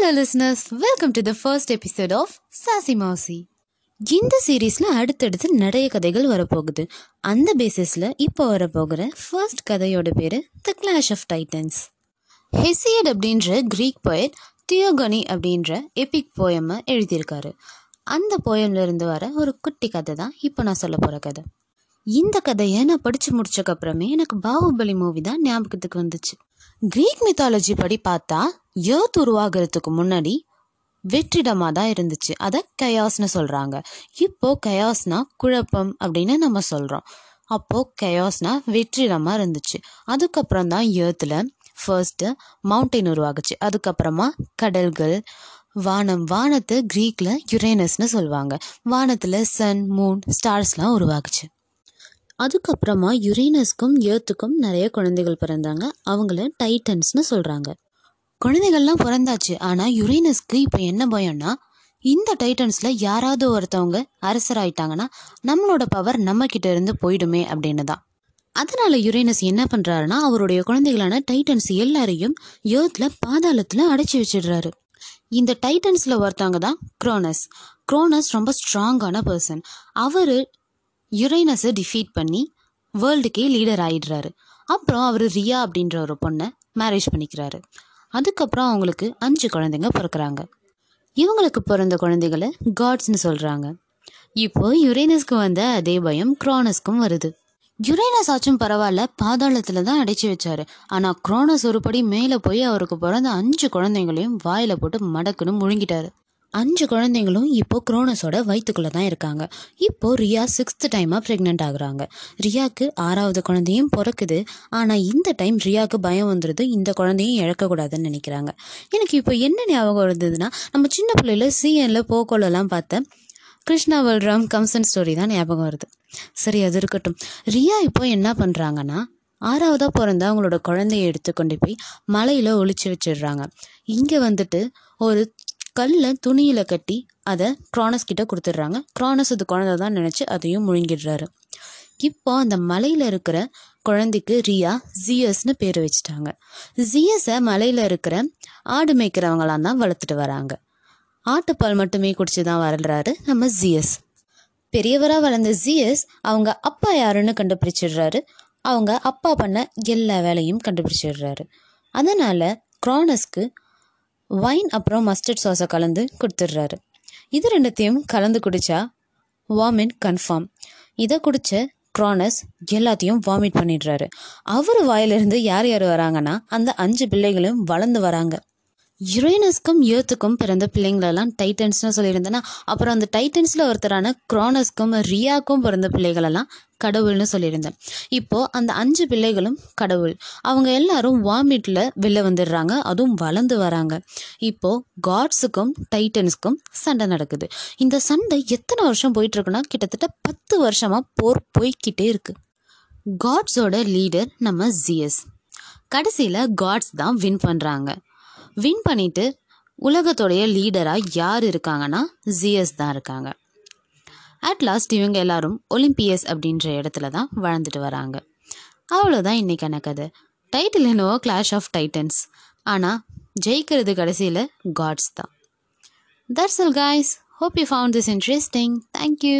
Hello listeners welcome to the first episode of sassy மாசி இந்த சீரீஸில் அடுத்தடுத்து நிறைய கதைகள் வரப்போகுது. அந்த பேசிஸில் இப்போ வரப்போகிற ஃபர்ஸ்ட் கதையோட பேர் the clash of titans Hesiod அப்படின்ற க்ரீக் போயட் தியோகனி அப்படின்ற எபிக் போயமை எழுதியிருக்காரு. அந்த போயம்ல இருந்து வர ஒரு குட்டி கதை தான் இப்போ நான் சொல்ல போகிற கதை. இந்த கதையை நான் படித்து முடிச்சக்கப்புறமே எனக்கு பாகுபலி மூவி தான் ஞாபகத்துக்கு வந்துச்சு. கிரீக் மித்தாலஜி படி பார்த்தா ஏர்த் உருவாகிறதுக்கு முன்னாடி வெற்றிடமாக தான் இருந்துச்சு. அதை கயாஸ்னு சொல்கிறாங்க இப்போது கயாஸ்னா குழப்பம் அப்படின்னு நம்ம சொல்கிறோம் அப்போது கயாஸ்னா வெற்றிடமாக இருந்துச்சு. அதுக்கப்புறம் தான் ஏர்த்தில் ஃபர்ஸ்ட்டு மவுண்டெயின் உருவாகுச்சு. அதுக்கப்புறமா கடல்கள் வானம் வானத்தை க்ரீக்கில் யுரேனஸ்னு சொல்லுவாங்க. வானத்தில் சன் மூன் ஸ்டார்ஸ்லாம் உருவாகுச்சு அதுக்கப்புறமா யுரேனஸ்க்கும் ஏர்த்துக்கும் நிறைய குழந்தைகள் பிறந்தாங்க. அவங்கள டைட்டன்ஸ்னு சொல்கிறாங்க குழந்தைகள்லாம் பிறந்தாச்சு. ஆனால் யுரேனஸ்க்கு இப்போ என்ன பயம்னா இந்த டைட்டன்ஸில் யாராவது ஒருத்தவங்க அரசராயிட்டாங்கன்னா நம்மளோட பவர் நம்ம கிட்ட இருந்து போயிடுமே அப்படின்னு தான். அதனால யுரேனஸ் என்ன பண்ணுறாருன்னா அவருடைய குழந்தைகளான டைட்டன்ஸ் எல்லாரையும் ஏர்த்தில் பாதாளத்தில் அடைச்சி வச்சிடுறாரு. இந்த டைட்டன்ஸில் ஒருத்தவங்க தான் குரோனஸ் குரோனஸ் ரொம்ப ஸ்ட்ராங்கான பர்சன் அவர் யுரைனஸை டிஃபீட் பண்ணி வேர்ல்டுக்கே லீடர் ஆயிடுறாரு. அப்புறம் அவர் ரியா அப்படின்ற ஒரு பொண்ணை மேரேஜ் பண்ணிக்கிறாரு. அதுக்கப்புறம் அவங்களுக்கு அஞ்சு குழந்தைங்க பிறக்கிறாங்க. இவங்களுக்கு பிறந்த குழந்தைகளை காட்ஸ்னு சொல்கிறாங்க இப்போ யுரேனஸ்க்கு வந்த அதே பயம் குரோனஸ்க்கும் வருது. யுரேனஸ் ஆச்சும் பரவாயில்ல பாதாளத்தில் தான் அடைச்சி வச்சாரு. ஆனால் குரோனஸ் ஒருபடி மேலே போய் அவருக்கு பிறந்த அஞ்சு குழந்தைங்களையும் வாயில போட்டு மடக்குன்னு முழுங்கிட்டாரு. அஞ்சு குழந்தைங்களும் இப்போ குரோனஸோட வயிற்றுக்குள்ளே தான் இருக்காங்க. இப்போ ரியா சிக்ஸ்த்து டைமாக ப்ரெக்னென்ட் ஆகுறாங்க. ரியாவுக்கு ஆறாவது குழந்தையும் பிறக்குது. ஆனால் இந்த டைம் ரியாவுக்கு பயம் வந்துடுது இந்த குழந்தையும் இழக்கக்கூடாதுன்னு நினைக்கிறாங்க. எனக்கு இப்போ என்ன ஞாபகம் இருந்ததுன்னா நம்ம சின்ன பிள்ளையில சிஎன்ல போக்கோலெல்லாம் பார்த்தேன் கிருஷ்ணா பல்ராம் கம்சன் ஸ்டோரி தான் ஞாபகம் வருது. சரி அது இருக்கட்டும். ரியா இப்போ என்ன பண்ணுறாங்கன்னா ஆறாவதாக பிறந்த அவங்களோட குழந்தைய எடுத்து கொண்டு போய் மலையில் ஒழிச்சு வச்சிடுறாங்க. இங்கே வந்துட்டு ஒரு கல்லை துணியில் கட்டி அதை க்ரானஸ் கிட்ட கொடுத்துட்றாங்க. க்ரானஸ் அது குழந்தை தான் நினச்சி அதையும் முழுங்கிடுறாரு. இப்போ அந்த மலையில் இருக்கிற குழந்தைக்கு ரியா ஜியஸ்னு பேர் வச்சுட்டாங்க. ஜியஸை மலையில் இருக்கிற ஆடு மேய்க்கிறவங்களாம் தான் வளர்த்துட்டு வராங்க. ஆட்டுப்பால் மட்டுமே குடிச்சு தான் வளர்றாரு நம்ம ஜியஸ் பெரியவராக வளர்ந்த ஜியஸ் அவங்க அப்பா யாருன்னு கண்டுபிடிச்சிடுறாரு. அவங்க அப்பா பண்ண எல்லா வேலையும் கண்டுபிடிச்சிடுறாரு. அதனால் க்ரானஸ்க்கு வைன் அப்புறம் மஸ்டர்ட் சாஸை கலந்து கொடுத்துட்றாரு. இது ரெண்டுத்தையும் கலந்து குடித்தா வாமிட் கன்ஃபார்ம் இதை குடித்த க்ரானஸ் எல்லாத்தையும் வாமிட் பண்ணிடுறாரு. அவர் வாயிலிருந்து யார் யார் வராங்கன்னா அந்த அஞ்சு பிள்ளைகளும் வளர்ந்து வராங்க. யுரேனஸ்க்கும் ஏர்த்துக்கும் பிறந்த பிள்ளைங்களெல்லாம் டைட்டன்ஸ்னு சொல்லியிருந்தேன்னா அப்புறம் அந்த டைட்டன்ஸில் ஒருத்தரான க்ரானஸ்க்கும் ரியாக்கும் பிறந்த பிள்ளைகளெல்லாம் கடவுள்னு சொல்லியிருந்தேன். இப்போது அந்த அஞ்சு பிள்ளைகளும் கடவுள். அவங்க எல்லாரும் வாமிட்டில் வெளில வந்துடுறாங்க அதுவும் வளர்ந்து வராங்க. இப்போது காட்ஸுக்கும் டைட்டன்ஸ்க்கும் சண்டை நடக்குது. இந்த சண்டை எத்தனை வருஷம் போயிட்டுருக்குன்னா கிட்டத்தட்ட பத்து வருஷமாக போர் போய்கிட்டே இருக்குது காட்ஸோட லீடர் நம்ம ஜிஎஸ் கடைசியில் காட்ஸ் தான் வின் பண்ணுறாங்க வின் பண்ணிட்டு உலகத்தோடைய லீடராக யார் இருக்காங்கன்னா ஜிஎஸ் தான் இருக்காங்க. அட் லாஸ்ட் இவங்க எல்லாரும் ஒலிம்பியஸ் அப்படின்ற இடத்துல தான் வளர்ந்துட்டு வராங்க. அவ்வளோதான் இன்றைக்கான கதை டைட்டில் என்னவோ கிளாஷ் ஆஃப் டைட்டன்ஸ் ஆனால் ஜெயிக்கிறது கடைசியில் காட்ஸ் தான். That's all guys hope you found this interesting thank you